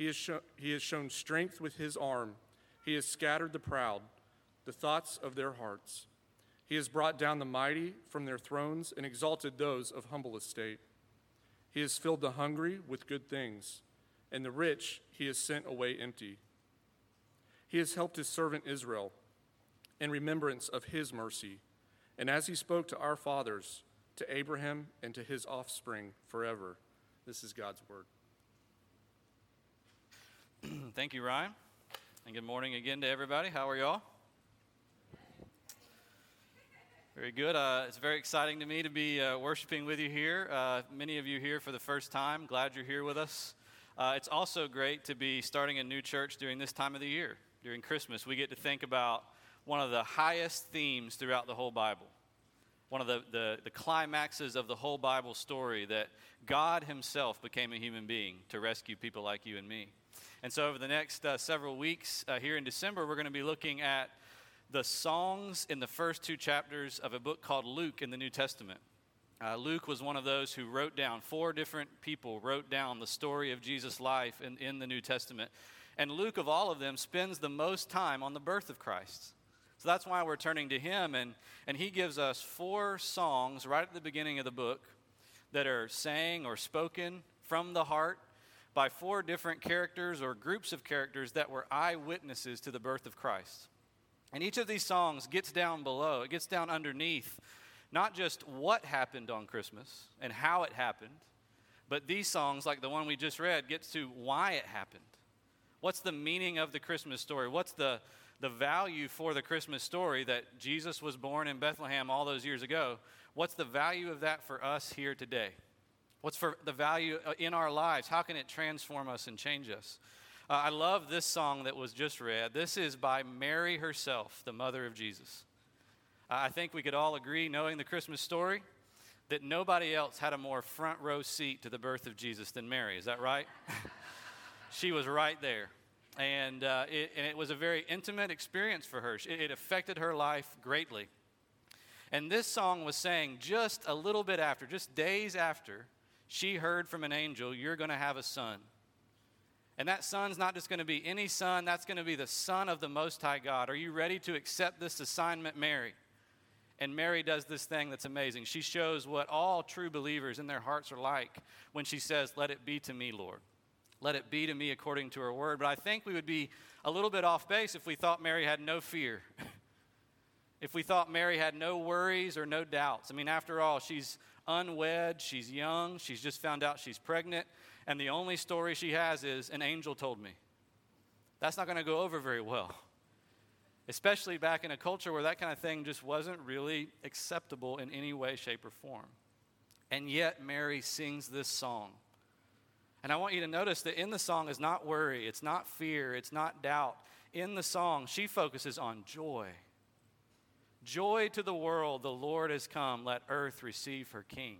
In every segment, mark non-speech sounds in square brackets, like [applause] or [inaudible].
He has, show, he has shown strength with his arm. He has scattered the proud, the thoughts of their hearts. He has brought down the mighty from their thrones and exalted those of humble estate. He has filled the hungry with good things, and the rich he has sent away empty. He has helped his servant Israel in remembrance of his mercy, and as he spoke to our fathers, to Abraham, and to his offspring forever. This is God's word. [clears throat] Thank you, Ryan. And good morning again to everybody. How are y'all? Very good. Uh, it's very exciting to me to be uh, worshiping with you here. Uh, many of you here for the first time. Glad you're here with us. Uh, it's also great to be starting a new church during this time of the year. During Christmas, we get to think about one of the highest themes throughout the whole Bible. One of the, the, the climaxes of the whole Bible story that God Himself became a human being to rescue people like you and me. And so, over the next uh, several weeks uh, here in December, we're going to be looking at the songs in the first two chapters of a book called Luke in the New Testament. Uh, Luke was one of those who wrote down, four different people wrote down the story of Jesus' life in, in the New Testament. And Luke, of all of them, spends the most time on the birth of Christ. So that's why we're turning to him, and, and he gives us four songs right at the beginning of the book that are sang or spoken from the heart by four different characters or groups of characters that were eyewitnesses to the birth of Christ. And each of these songs gets down below, it gets down underneath not just what happened on Christmas and how it happened, but these songs, like the one we just read, gets to why it happened. What's the meaning of the Christmas story? What's the, the value for the Christmas story that Jesus was born in Bethlehem all those years ago? What's the value of that for us here today? What's for the value uh, in our lives? How can it transform us and change us? Uh, I love this song that was just read. This is by Mary herself, the mother of Jesus. Uh, I think we could all agree, knowing the Christmas story, that nobody else had a more front row seat to the birth of Jesus than Mary. Is that right? [laughs] she was right there. And, uh, it, and, it, was a very intimate experience for her. It, it affected her life greatly. And this song was saying just a little bit after, just days after, she heard from an angel, You're going to have a son. And that son's not just going to be any son, that's going to be the son of the Most High God. Are you ready to accept this assignment, Mary? And Mary does this thing that's amazing. She shows what all true believers in their hearts are like when she says, Let it be to me, Lord. Let it be to me according to her word. But I think we would be a little bit off base if we thought Mary had no fear. [laughs] if we thought Mary had no worries or no doubts. I mean, after all, she's unwed, she's young, she's just found out she's pregnant and the only story she has is an angel told me. That's not going to go over very well. Especially back in a culture where that kind of thing just wasn't really acceptable in any way, shape, or form. And yet, Mary sings this song. And I want you to notice that in the song is not worry, it's not fear, it's not doubt. In the song, she focuses on joy. Joy to the world, the Lord has come, let earth receive her King.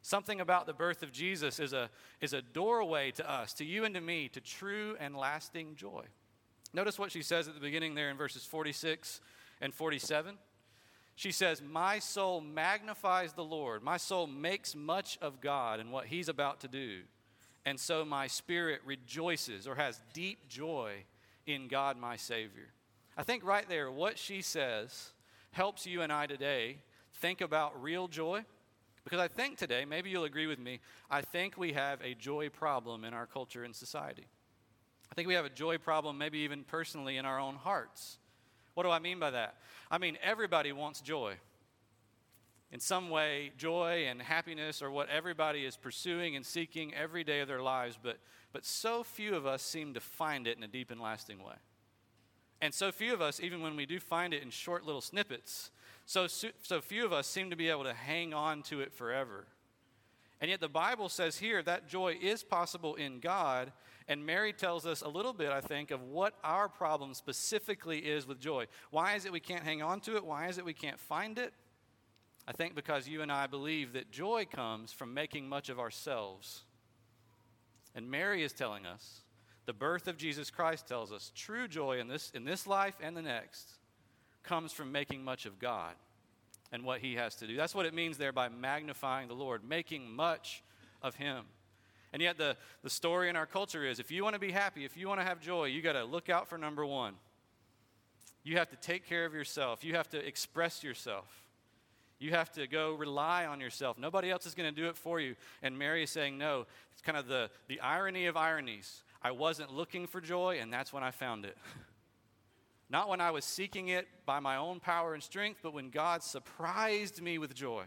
Something about the birth of Jesus is a, is a doorway to us, to you and to me, to true and lasting joy. Notice what she says at the beginning there in verses 46 and 47. She says, My soul magnifies the Lord. My soul makes much of God and what he's about to do. And so my spirit rejoices or has deep joy in God, my Savior. I think right there, what she says helps you and I today think about real joy because I think today, maybe you'll agree with me, I think we have a joy problem in our culture and society. I think we have a joy problem, maybe even personally in our own hearts. What do I mean by that? I mean, everybody wants joy. In some way, joy and happiness are what everybody is pursuing and seeking every day of their lives, but, but so few of us seem to find it in a deep and lasting way. And so few of us, even when we do find it in short little snippets, so, so few of us seem to be able to hang on to it forever. And yet the Bible says here that joy is possible in God, And Mary tells us a little bit, I think, of what our problem specifically is with joy. Why is it we can't hang on to it? Why is it we can't find it? I think because you and I believe that joy comes from making much of ourselves. And Mary is telling us, the birth of Jesus Christ tells us, true joy in this, in this life and the next comes from making much of God and what He has to do. That's what it means there by magnifying the Lord, making much of Him. And yet, the, the story in our culture is if you want to be happy, if you want to have joy, you got to look out for number one. You have to take care of yourself, you have to express yourself. You have to go rely on yourself. Nobody else is going to do it for you. And Mary is saying, no. It's kind of the, the irony of ironies. I wasn't looking for joy, and that's when I found it. [laughs] Not when I was seeking it by my own power and strength, but when God surprised me with joy.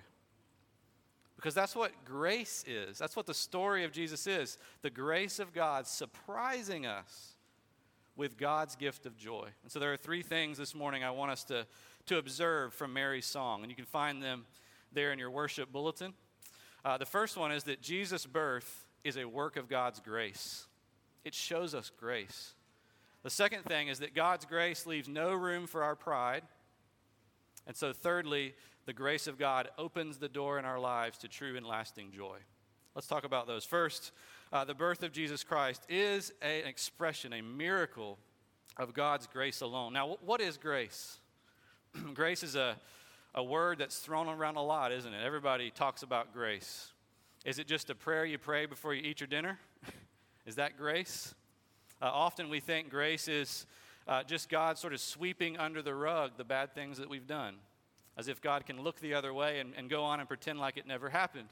Because that's what grace is. That's what the story of Jesus is the grace of God surprising us with God's gift of joy. And so there are three things this morning I want us to, to observe from Mary's song, and you can find them there in your worship bulletin. Uh, the first one is that Jesus' birth is a work of God's grace, it shows us grace. The second thing is that God's grace leaves no room for our pride. And so, thirdly, the grace of God opens the door in our lives to true and lasting joy. Let's talk about those. First, uh, the birth of Jesus Christ is a, an expression, a miracle of God's grace alone. Now, what is grace? [clears throat] grace is a, a word that's thrown around a lot, isn't it? Everybody talks about grace. Is it just a prayer you pray before you eat your dinner? Is that grace? Uh, often we think grace is uh, just God sort of sweeping under the rug the bad things that we've done as if God can look the other way and, and go on and pretend like it never happened.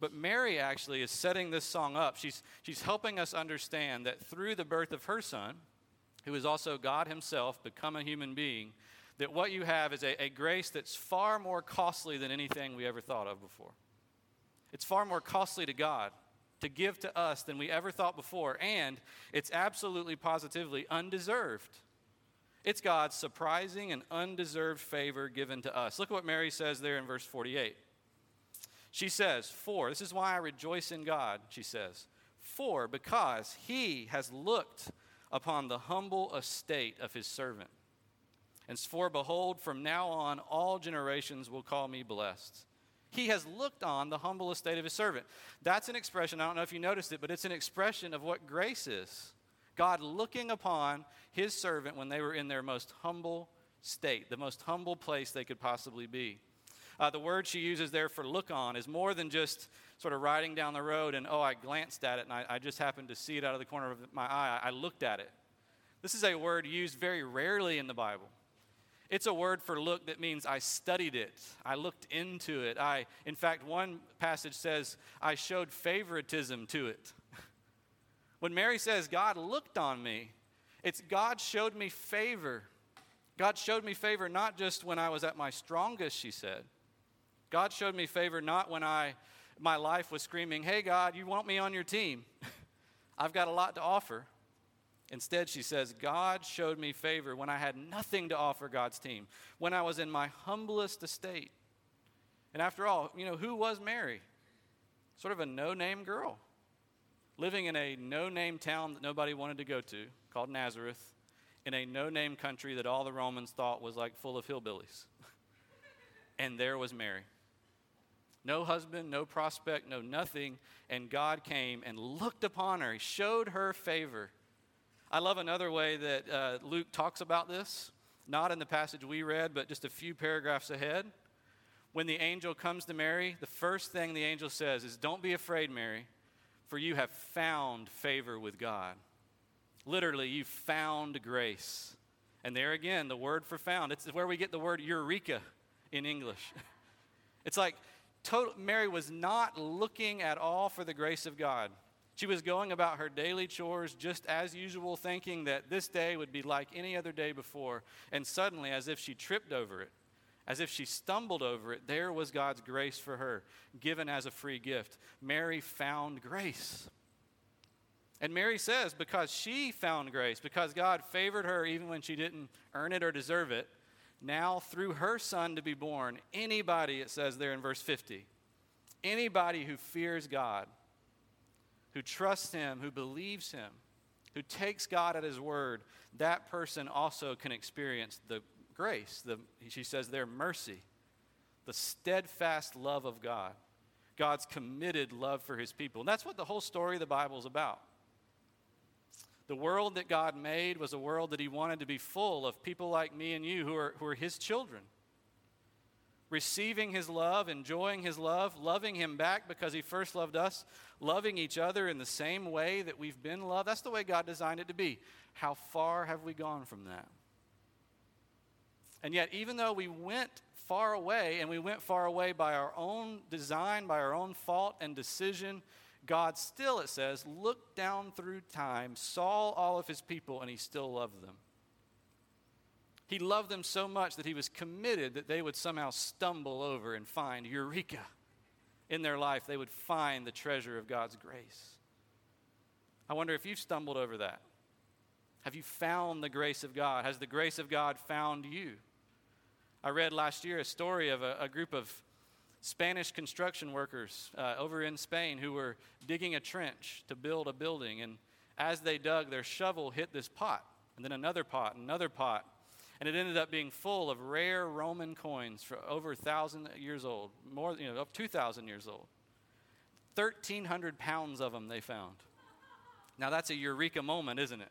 But Mary actually is setting this song up. She's, she's helping us understand that through the birth of her son, who is also God Himself, become a human being, that what you have is a, a grace that's far more costly than anything we ever thought of before. It's far more costly to God to give to us than we ever thought before, and it's absolutely positively undeserved. It's God's surprising and undeserved favor given to us. Look at what Mary says there in verse 48. She says, For, this is why I rejoice in God, she says, for because he has looked upon the humble estate of his servant. And for behold, from now on, all generations will call me blessed. He has looked on the humble estate of his servant. That's an expression, I don't know if you noticed it, but it's an expression of what grace is. God looking upon his servant when they were in their most humble state, the most humble place they could possibly be. Uh, the word she uses there for look on is more than just sort of riding down the road and, oh, I glanced at it and I, I just happened to see it out of the corner of my eye. I, I looked at it. This is a word used very rarely in the Bible. It's a word for look that means I studied it. I looked into it. I, in fact, one passage says, I showed favoritism to it. [laughs] When Mary says, God looked on me, it's God showed me favor. God showed me favor not just when I was at my strongest, she said. God showed me favor not when I my life was screaming, "Hey God, you want me on your team? [laughs] I've got a lot to offer." Instead, she says, God showed me favor when I had nothing to offer God's team, when I was in my humblest estate. And after all, you know, who was Mary? Sort of a no name girl living in a no name town that nobody wanted to go to called Nazareth, in a no name country that all the Romans thought was like full of hillbillies. [laughs] and there was Mary. No husband, no prospect, no nothing. And God came and looked upon her. He showed her favor. I love another way that uh, Luke talks about this, not in the passage we read, but just a few paragraphs ahead. When the angel comes to Mary, the first thing the angel says is, Don't be afraid, Mary for you have found favor with God. Literally, you found grace. And there again, the word for found, it's where we get the word eureka in English. [laughs] It's like total, Mary was not looking at all for the grace of God. She was going about her daily chores just as usual, thinking that this day would be like any other day before. And suddenly, as if she tripped over it, as if she stumbled over it, there was God's grace for her, given as a free gift. Mary found grace. And Mary says, because she found grace, because God favored her even when she didn't earn it or deserve it, now through her son to be born, anybody, it says there in verse 50, anybody who fears God, who trusts him, who believes him, who takes God at his word, that person also can experience the grace. The, she says their mercy, the steadfast love of God, God's committed love for his people. And that's what the whole story of the Bible is about. The world that God made was a world that he wanted to be full of people like me and you who are, who are his children receiving his love, enjoying his love, loving him back because he first loved us, loving each other in the same way that we've been loved. That's the way God designed it to be. How far have we gone from that? And yet, even though we went far away, and we went far away by our own design, by our own fault and decision, God still, it says, looked down through time, saw all of his people, and he still loved them. He loved them so much that he was committed that they would somehow stumble over and find Eureka in their life. They would find the treasure of God's grace. I wonder if you've stumbled over that. Have you found the grace of God? Has the grace of God found you? I read last year a story of a, a group of Spanish construction workers uh, over in Spain who were digging a trench to build a building. And as they dug, their shovel hit this pot, and then another pot, another pot and it ended up being full of rare Roman coins for over a thousand years old, more you know, up two thousand years old. Thirteen hundred pounds of them they found. Now that's a eureka moment, isn't it?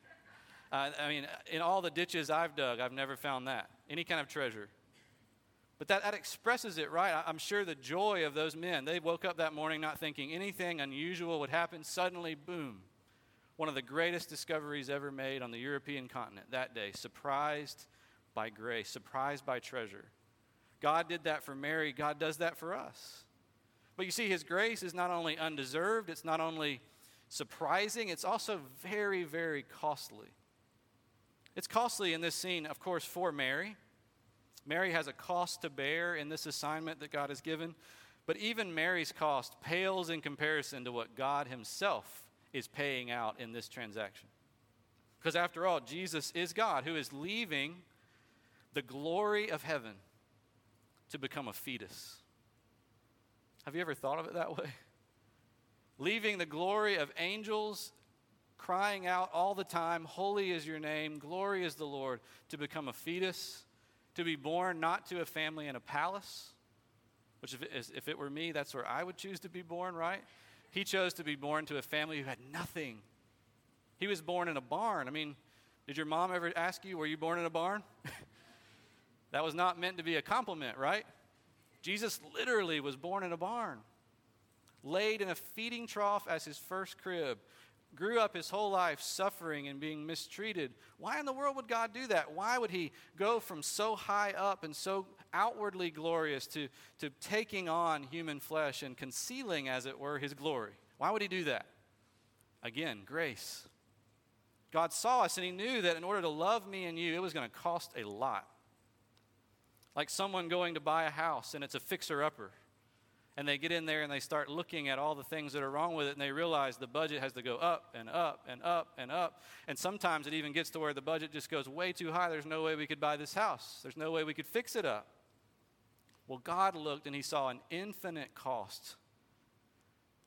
Uh, I mean, in all the ditches I've dug, I've never found that any kind of treasure. But that, that expresses it right. I'm sure the joy of those men. They woke up that morning not thinking anything unusual would happen. Suddenly, boom, one of the greatest discoveries ever made on the European continent that day. Surprised by grace, surprised by treasure. God did that for Mary, God does that for us. But you see, His grace is not only undeserved, it's not only surprising, it's also very, very costly. It's costly in this scene, of course, for Mary. Mary has a cost to bear in this assignment that God has given, but even Mary's cost pales in comparison to what God Himself is paying out in this transaction. Because after all, Jesus is God who is leaving the glory of heaven to become a fetus. Have you ever thought of it that way? Leaving the glory of angels crying out all the time, Holy is your name, glory is the Lord, to become a fetus, to be born not to a family in a palace, which, if it, if it were me, that's where I would choose to be born, right? He chose to be born to a family who had nothing. He was born in a barn. I mean, did your mom ever ask you, Were you born in a barn? [laughs] That was not meant to be a compliment, right? Jesus literally was born in a barn, laid in a feeding trough as his first crib, grew up his whole life suffering and being mistreated. Why in the world would God do that? Why would he go from so high up and so outwardly glorious to, to taking on human flesh and concealing, as it were, his glory? Why would he do that? Again, grace. God saw us and he knew that in order to love me and you, it was going to cost a lot. Like someone going to buy a house and it's a fixer upper. And they get in there and they start looking at all the things that are wrong with it and they realize the budget has to go up and up and up and up. And sometimes it even gets to where the budget just goes way too high. There's no way we could buy this house, there's no way we could fix it up. Well, God looked and he saw an infinite cost.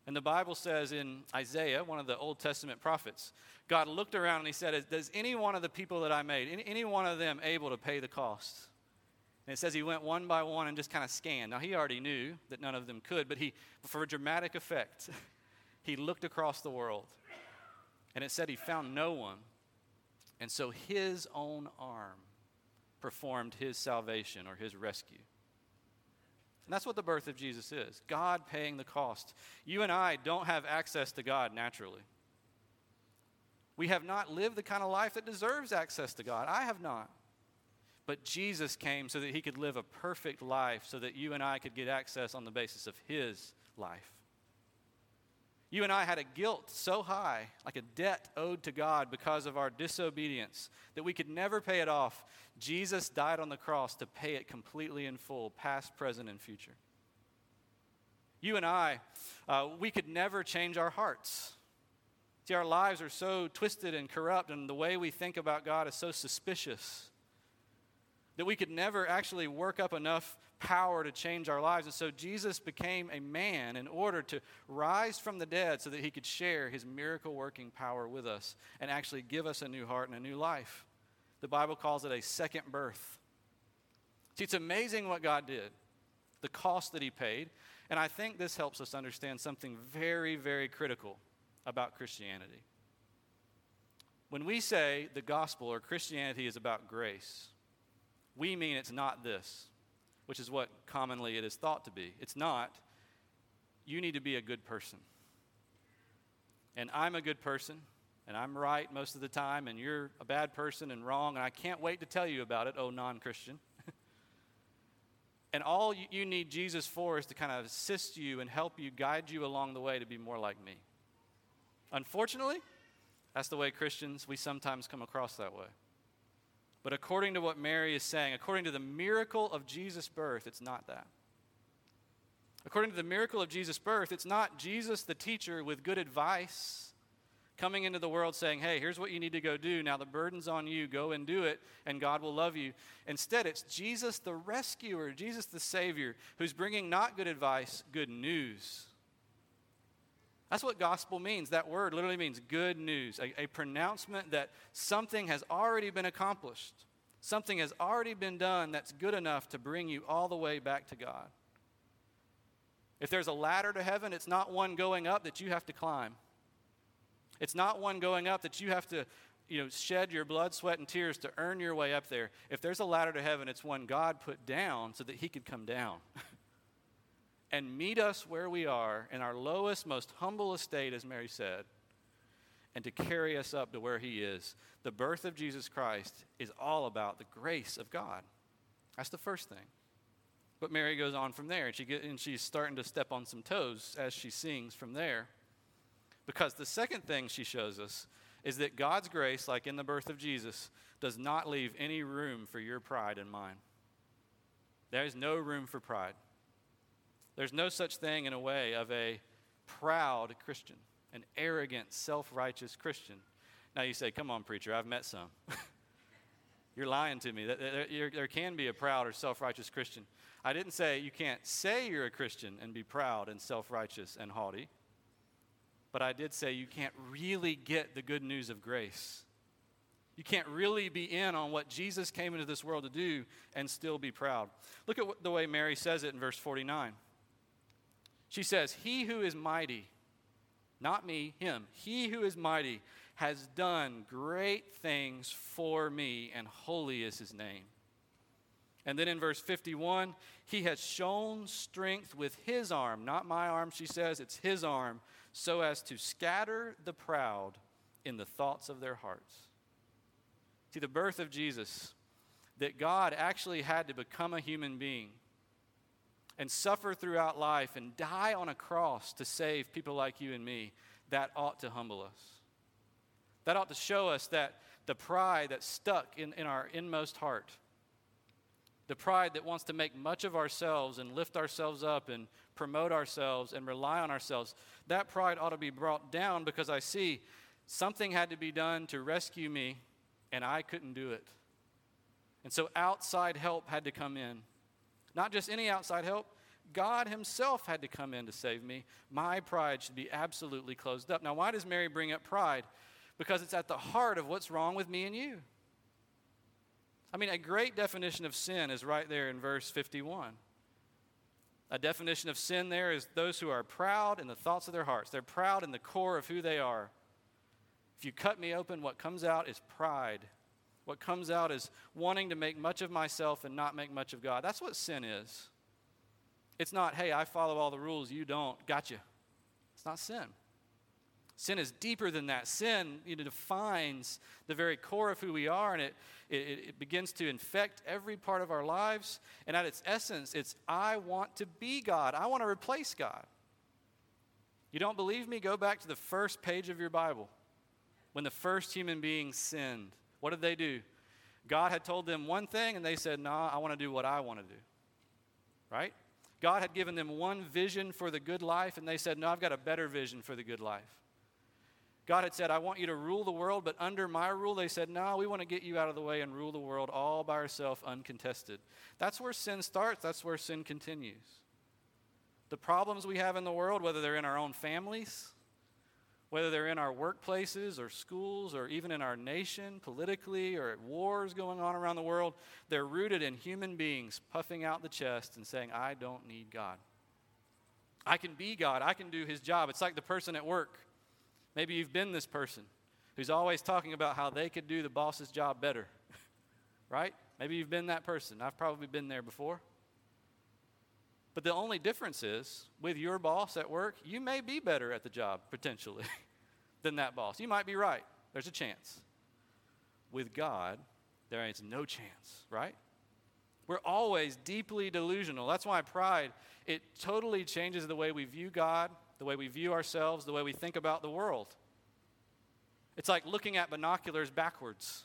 And the Bible says in Isaiah, one of the Old Testament prophets, God looked around and he said, Does any one of the people that I made, any, one of them able to pay the cost? And it says he went one by one and just kind of scanned. Now, he already knew that none of them could, but he, for a dramatic effect, [laughs] he looked across the world. And it said he found no one. And so his own arm performed his salvation or his rescue. And that's what the birth of Jesus is God paying the cost. You and I don't have access to God naturally. We have not lived the kind of life that deserves access to God. I have not. But Jesus came so that he could live a perfect life, so that you and I could get access on the basis of his life. You and I had a guilt so high, like a debt owed to God because of our disobedience, that we could never pay it off. Jesus died on the cross to pay it completely in full, past, present, and future. You and I, uh, we could never change our hearts. See, our lives are so twisted and corrupt, and the way we think about God is so suspicious that we could never actually work up enough power to change our lives. And so Jesus became a man in order to rise from the dead so that he could share his miracle working power with us and actually give us a new heart and a new life. The Bible calls it a second birth. See, it's amazing what God did, the cost that he paid. And I think this helps us understand something very, very critical about Christianity. When we say the gospel or Christianity is about grace, we mean it's not this, which is what commonly it is thought to be. It's not, you need to be a good person. And I'm a good person, and I'm right most of the time, and you're a bad person and wrong, and I can't wait to tell you about it, oh non Christian. [laughs] and all you need Jesus for is to kind of assist you and help you, guide you along the way to be more like me. Unfortunately, that's the way Christians, we sometimes come across that way. But according to what Mary is saying, according to the miracle of Jesus' birth, it's not that. According to the miracle of Jesus' birth, it's not Jesus, the teacher, with good advice coming into the world saying, hey, here's what you need to go do. Now the burden's on you. Go and do it, and God will love you. Instead, it's Jesus, the rescuer, Jesus, the Savior, who's bringing not good advice, good news. That's what gospel means. That word literally means good news, a, a, pronouncement that something has already been accomplished, something has already been done that's good enough to bring you all the way back to God. If there's a ladder to heaven, it's not one going up that you have to climb. It's not one going up that you have to you know, shed your blood, sweat, and tears to earn your way up there. If there's a ladder to heaven, it's one God put down so that he could come down. [laughs] and meet us where we are in our lowest, most humble estate, as Mary said, and to carry us up to where He is. The birth of Jesus Christ is all about the grace of God. That's the first thing. But Mary goes on from there, and, she get, and she's starting to step on some toes as she sings from there. Because the second thing she shows us is that God's grace, like in the birth of Jesus, does not leave any room for your pride and mine. There is no room for pride. There's no such thing in a way of a proud Christian, an arrogant, self righteous Christian. Now you say, Come on, preacher, I've met some. [laughs] You're lying to me. There can be a proud or self righteous Christian. I didn't say you can't say you're a Christian and be proud and self righteous and haughty, but I did say you can't really get the good news of grace. You can't really be in on what Jesus came into this world to do and still be proud. Look at the way Mary says it in verse 49. She says, He who is mighty, not me, him, he who is mighty has done great things for me, and holy is his name. And then in verse 51, he has shown strength with his arm, not my arm, she says, it's his arm, so as to scatter the proud in the thoughts of their hearts. See, the birth of Jesus, that God actually had to become a human being and suffer throughout life and die on a cross to save people like you and me, that ought to humble us. That ought to show us that the pride that's stuck in, in our inmost heart, the pride that wants to make much of ourselves and lift ourselves up and promote ourselves and rely on ourselves, that pride ought to be brought down because I see something had to be done to rescue me and I couldn't do it. And so outside help had to come in. Not just any outside help, God Himself had to come in to save me. My pride should be absolutely closed up. Now, why does Mary bring up pride? Because it's at the heart of what's wrong with me and you. I mean, a great definition of sin is right there in verse 51. A definition of sin there is those who are proud in the thoughts of their hearts. They're proud in the core of who they are. If you cut me open, what comes out is pride. What comes out is wanting to make much of myself and not make much of God. That's what sin is. It's not, hey, I follow all the rules, you don't. Gotcha. It's not sin. Sin is deeper than that. Sin you know, defines the very core of who we are, and it, it, it begins to infect every part of our lives. And at its essence, it's I want to be God, I want to replace God. You don't believe me? Go back to the first page of your Bible when the first human being sinned. What did they do? God had told them one thing, and they said, Nah, I want to do what I want to do. Right? God had given them one vision for the good life, and they said, No, I've got a better vision for the good life. God had said, I want you to rule the world, but under my rule, they said, No, we want to get you out of the way and rule the world all by ourselves, uncontested. That's where sin starts, that's where sin continues. The problems we have in the world, whether they're in our own families, whether they're in our workplaces or schools or even in our nation, politically, or at wars going on around the world, they're rooted in human beings puffing out the chest and saying, I don't need God. I can be God, I can do his job. It's like the person at work Maybe you've been this person who's always talking about how they could do the boss's job better, [laughs] right? Maybe you've been that person. I've probably been there before. But the only difference is with your boss at work, you may be better at the job potentially [laughs] than that boss. You might be right. There's a chance. With God, there is no chance, right? We're always deeply delusional. That's why pride, it totally changes the way we view God the way we view ourselves, the way we think about the world. It's like looking at binoculars backwards.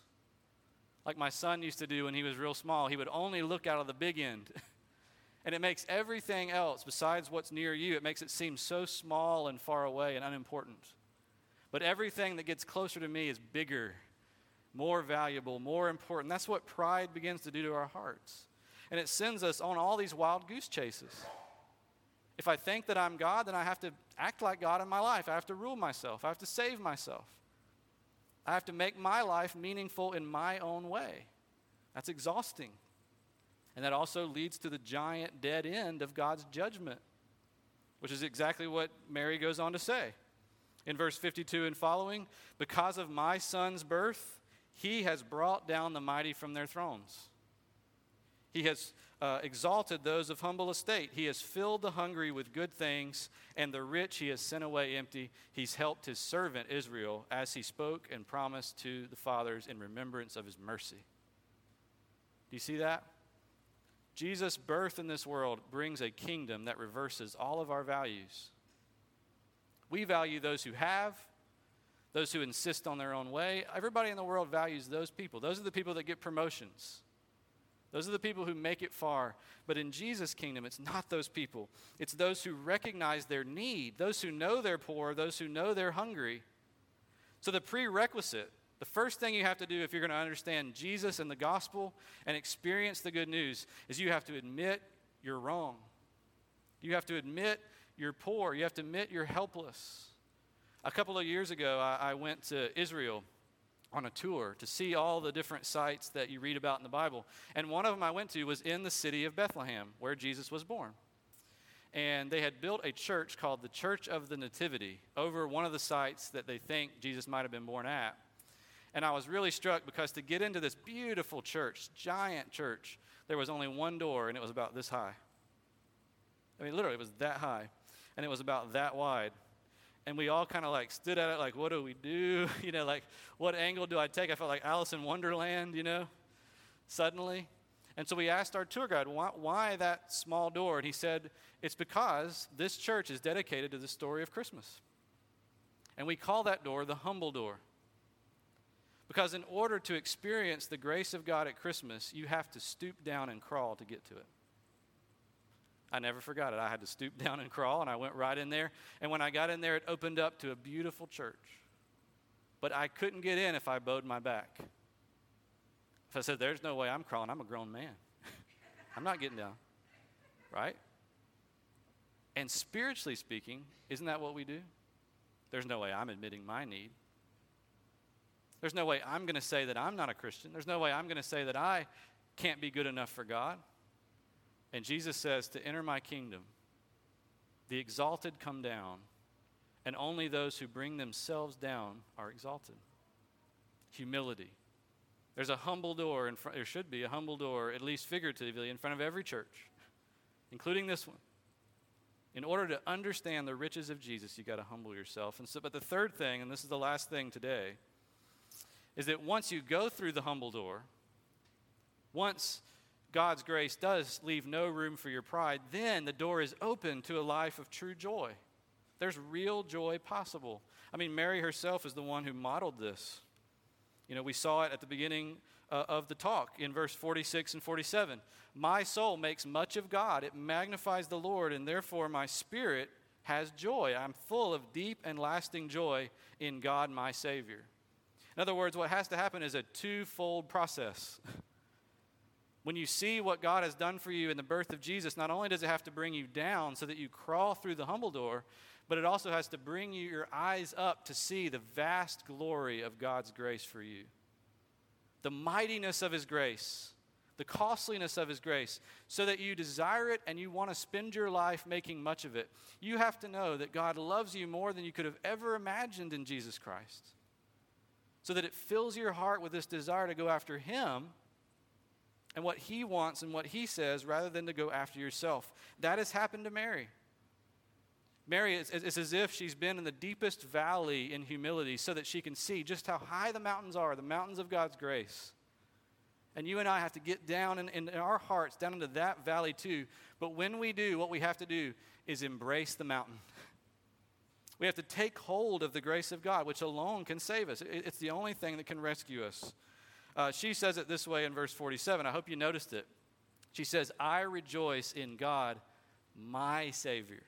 Like my son used to do when he was real small. He would only look out of the big end. [laughs] and it makes everything else, besides what's near you, it makes it seem so small and far away and unimportant. But everything that gets closer to me is bigger, more valuable, more important. That's what pride begins to do to our hearts. And it sends us on all these wild goose chases. If I think that I'm God, then I have to act like God in my life. I have to rule myself. I have to save myself. I have to make my life meaningful in my own way. That's exhausting. And that also leads to the giant dead end of God's judgment, which is exactly what Mary goes on to say. In verse 52 and following, because of my son's birth, he has brought down the mighty from their thrones. He has uh, exalted those of humble estate. He has filled the hungry with good things, and the rich he has sent away empty. He's helped his servant Israel as he spoke and promised to the fathers in remembrance of his mercy. Do you see that? Jesus' birth in this world brings a kingdom that reverses all of our values. We value those who have, those who insist on their own way. Everybody in the world values those people. Those are the people that get promotions. Those are the people who make it far. But in Jesus' kingdom, it's not those people. It's those who recognize their need, those who know they're poor, those who know they're hungry. So, the prerequisite, the first thing you have to do if you're going to understand Jesus and the gospel and experience the good news, is you have to admit you're wrong. You have to admit you're poor. You have to admit you're helpless. A couple of years ago, I, I went to Israel on a tour to see all the different sites that you read about in the Bible. And one of them I went to was in the city of Bethlehem, where Jesus was born. And they had built a church called the Church of the Nativity over one of the sites that they think Jesus might have been born at. And I was really struck because to get into this beautiful church, giant church, there was only one door and it was about this high. I mean, literally, it was that high and it was about that wide. And we all kind of like stood at it like what do we do? [laughs] You know like what angle do i take? I felt like alice in wonderland you know suddenly. And so we asked our tour guide why, why that small door? And he said it's because this church is dedicated to the story of christmas. And we call that door the humble door because in order to experience the grace of god at christmas you have to stoop down and crawl to get to it I never forgot it. I had to stoop [laughs] down and crawl, and I went right in there. And when I got in there, it opened up to a beautiful church. But I couldn't get in if I bowed my back. If I said, There's no way I'm crawling, I'm a grown man. [laughs] I'm not getting down. Right? And spiritually speaking, isn't that what we do? There's no way I'm admitting my need. There's no way I'm going to say that I'm not a Christian. There's no way I'm going to say that I can't be good enough for God. And Jesus says, To enter my kingdom, the exalted come down, and only those who bring themselves down are exalted. Humility. There's a humble door, in front, there should be a humble door, at least figuratively, in front of every church, including this one. In order to understand the riches of Jesus, you've got to humble yourself. And so, but the third thing, and this is the last thing today, is that once you go through the humble door, once God's grace does leave no room for your pride, then the door is open to a life of true joy. There's real joy possible. I mean, Mary herself is the one who modeled this. You know, we saw it at the beginning uh, of the talk in verse 46 and 47. My soul makes much of God, it magnifies the Lord, and therefore my spirit has joy. I'm full of deep and lasting joy in God, my Savior. In other words, what has to happen is a twofold process. when you see what God has done for you in the birth of Jesus, not only does it have to bring you down so that you crawl through the humble door, but it also has to bring you your eyes up to see the vast glory of God's grace for you. The mightiness of His grace, the costliness of His grace, so that you desire it and you want to spend your life making much of it. You have to know that God loves you more than you could have ever imagined in Jesus Christ. So that it fills your heart with this desire to go after Him and what he wants and what he says rather than to go after yourself. That has happened to Mary. Mary, it's, it's, as if she's been in the deepest valley in humility so that she can see just how high the mountains are, the mountains of God's grace. And you and I have to get down in, in, our hearts, down into that valley too. But when we do, what we have to do is embrace the mountain. [laughs] We have to take hold of the grace of God, which alone can save us. It's the only thing that can rescue us. Uh, she says it this way in verse 47. I hope you noticed it. She says, I rejoice in God, my Savior.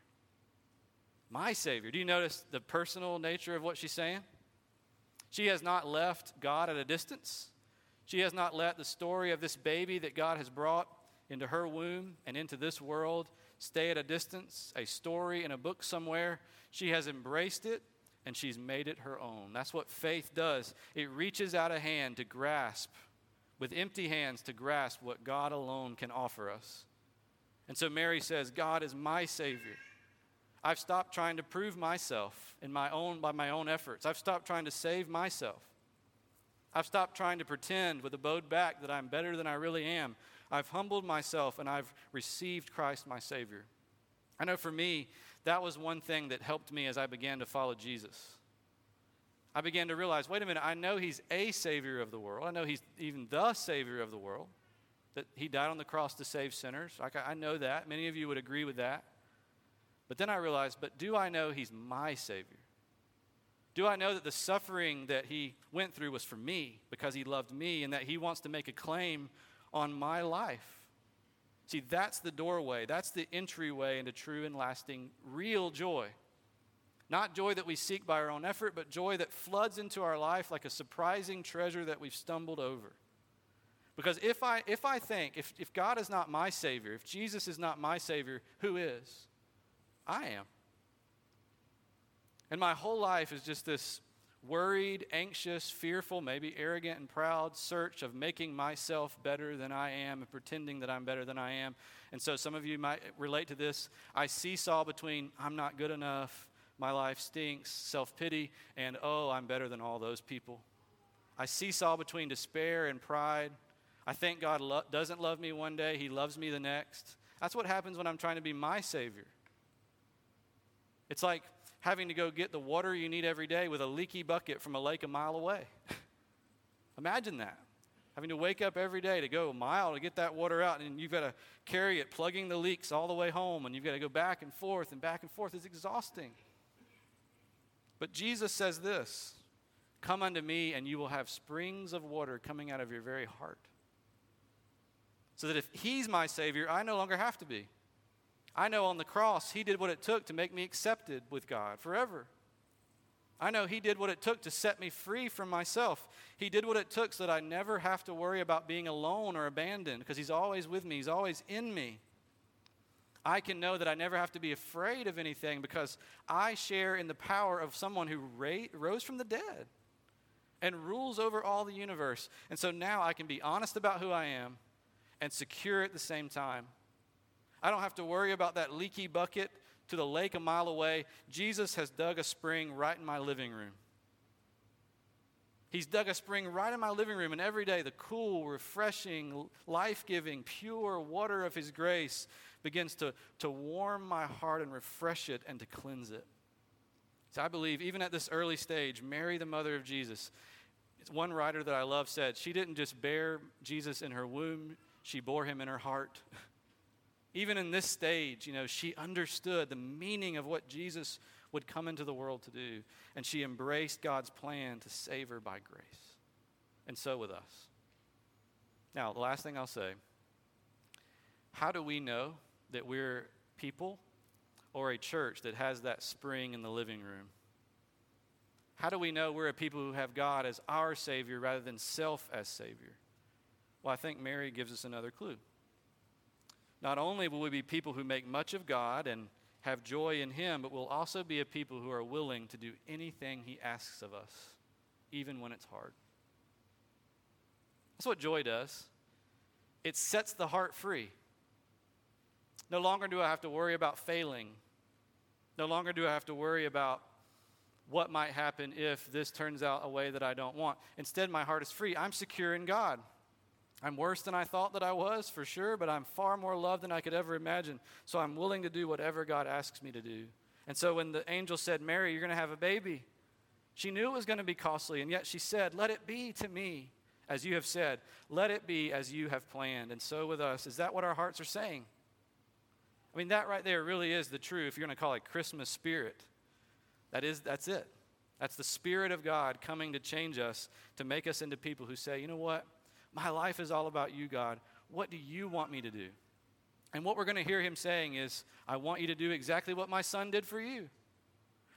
My Savior. Do you notice the personal nature of what she's saying? She has not left God at a distance. She has not let the story of this baby that God has brought into her womb and into this world stay at a distance, a story in a book somewhere. She has embraced it and she's made it her own. That's what faith does. It reaches out a hand to grasp, with empty hands, to grasp what God alone can offer us. And so Mary says, God is my Savior. I've stopped trying to prove myself in my own, by my own efforts. I've stopped trying to save myself. I've stopped trying to pretend with a bowed back that I'm better than I really am. I've humbled myself and I've received Christ my Savior. I know for me, that was one thing that helped me as I began to follow Jesus. I began to realize wait a minute, I know He's a Savior of the world. I know He's even the Savior of the world, that He died on the cross to save sinners. Like, I know that. Many of you would agree with that. But then I realized, but do I know He's my Savior? Do I know that the suffering that He went through was for me because He loved me and that He wants to make a claim on my life? See, that's the doorway, that's the entryway into true and lasting, real joy. Not joy that we seek by our own effort, but joy that floods into our life like a surprising treasure that we've stumbled over. Because if I, if I think, if, if God is not my Savior, if Jesus is not my Savior, who is? I am. And my whole life is just this worried, anxious, fearful, maybe arrogant and proud search of making myself better than I am and pretending that I'm better than I am. And so some of you might relate to this. I seesaw between I'm not good enough, my life stinks, self pity, and oh, I'm better than all those people. I seesaw between despair and pride. I think God lo- doesn't love me one day, He loves me the next. That's what happens when I'm trying to be my Savior. It's like having to go get the water you need every day with a leaky bucket from a lake a mile away. [laughs] Imagine that. Having to wake up every day to go a mile to get that water out, and you've got to carry it, plugging the leaks all the way home, and you've got to go back and forth and back and forth. It's exhausting. But Jesus says this Come unto me, and you will have springs of water coming out of your very heart. So that if He's my Savior, I no longer have to be. I know on the cross, He did what it took to make me accepted with God forever. I know He did what it took to set me free from myself. He did what it took so that I never have to worry about being alone or abandoned because He's always with me, He's always in me. I can know that I never have to be afraid of anything because I share in the power of someone who ra- rose from the dead and rules over all the universe. And so now I can be honest about who I am and secure at the same time. I don't have to worry about that leaky bucket to the lake a mile away. Jesus has dug a spring right in my living room. He's dug a spring right in my living room, and every day the cool, refreshing, life giving, pure water of His grace begins to, to warm my heart and refresh it and to cleanse it. So I believe, even at this early stage, Mary, the mother of Jesus, one writer that I love said, she didn't just bear Jesus in her womb, she bore him in her heart. [laughs] Even in this stage, you know, she understood the meaning of what Jesus would come into the world to do, and she embraced God's plan to save her by grace. And so with us. Now, the last thing I'll say how do we know that we're people or a church that has that spring in the living room? How do we know we're a people who have God as our Savior rather than self as Savior? Well, I think Mary gives us another clue. Not only will we be people who make much of God and have joy in Him, but we'll also be a people who are willing to do anything He asks of us, even when it's hard. That's what joy does. It sets the heart free. No longer do I have to worry about failing. No longer do I have to worry about what might happen if this turns out a way that I don't want. Instead, my heart is free. I'm secure in God. I'm worse than I thought that I was, for sure, but I'm far more loved than I could ever imagine. So I'm willing to do whatever God asks me to do. And so when the angel said, Mary, you're going to have a baby, she knew it was going to be costly, and yet she said, Let it be to me as you have said. Let it be as you have planned. And so with us, is that what our hearts are saying? I mean, that right there really is the true, if you're going to call it Christmas spirit. That is, that's it. That's the Spirit of God coming to change us, to make us into people who say, you know what? My life is all about you, God. What do you want me to do? And what we're going to hear him saying is, I want you to do exactly what my son did for you.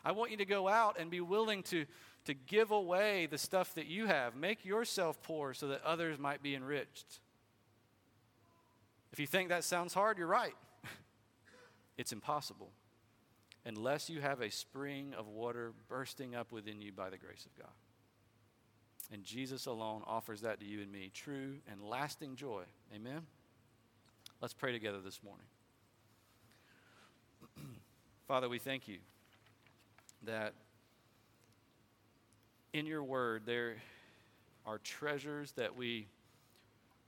I want you to go out and be willing to, to give away the stuff that you have. Make yourself poor so that others might be enriched. If you think that sounds hard, you're right. [laughs] it's impossible unless you have a spring of water bursting up within you by the grace of God. And Jesus alone offers that to you and me true and lasting joy. Amen? Let's pray together this morning. [clears throat] Father, we thank you that in your word there are treasures that we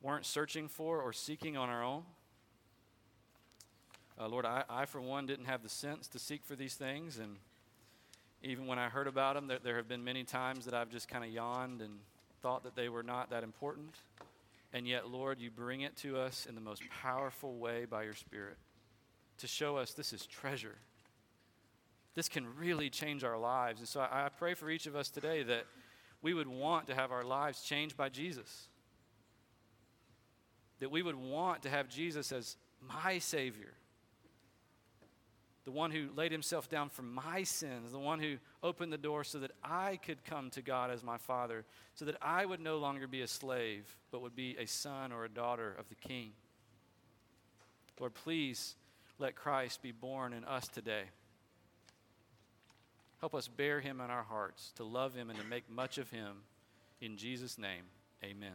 weren't searching for or seeking on our own. Uh, Lord, I, I, for one, didn't have the sense to seek for these things. And even when I heard about them, there, there have been many times that I've just kind of yawned and thought that they were not that important. And yet, Lord, you bring it to us in the most powerful way by your Spirit to show us this is treasure. This can really change our lives. And so I, I pray for each of us today that we would want to have our lives changed by Jesus. That we would want to have Jesus as my Savior the one who laid himself down for my sins, the one who opened the door so that I could come to God as my Father, so that I would no longer be a slave, but would be a son or a daughter of the King. Lord, please let Christ be born in us today. Help us bear him in our hearts, to love him and to make much of him. In Jesus' name, amen.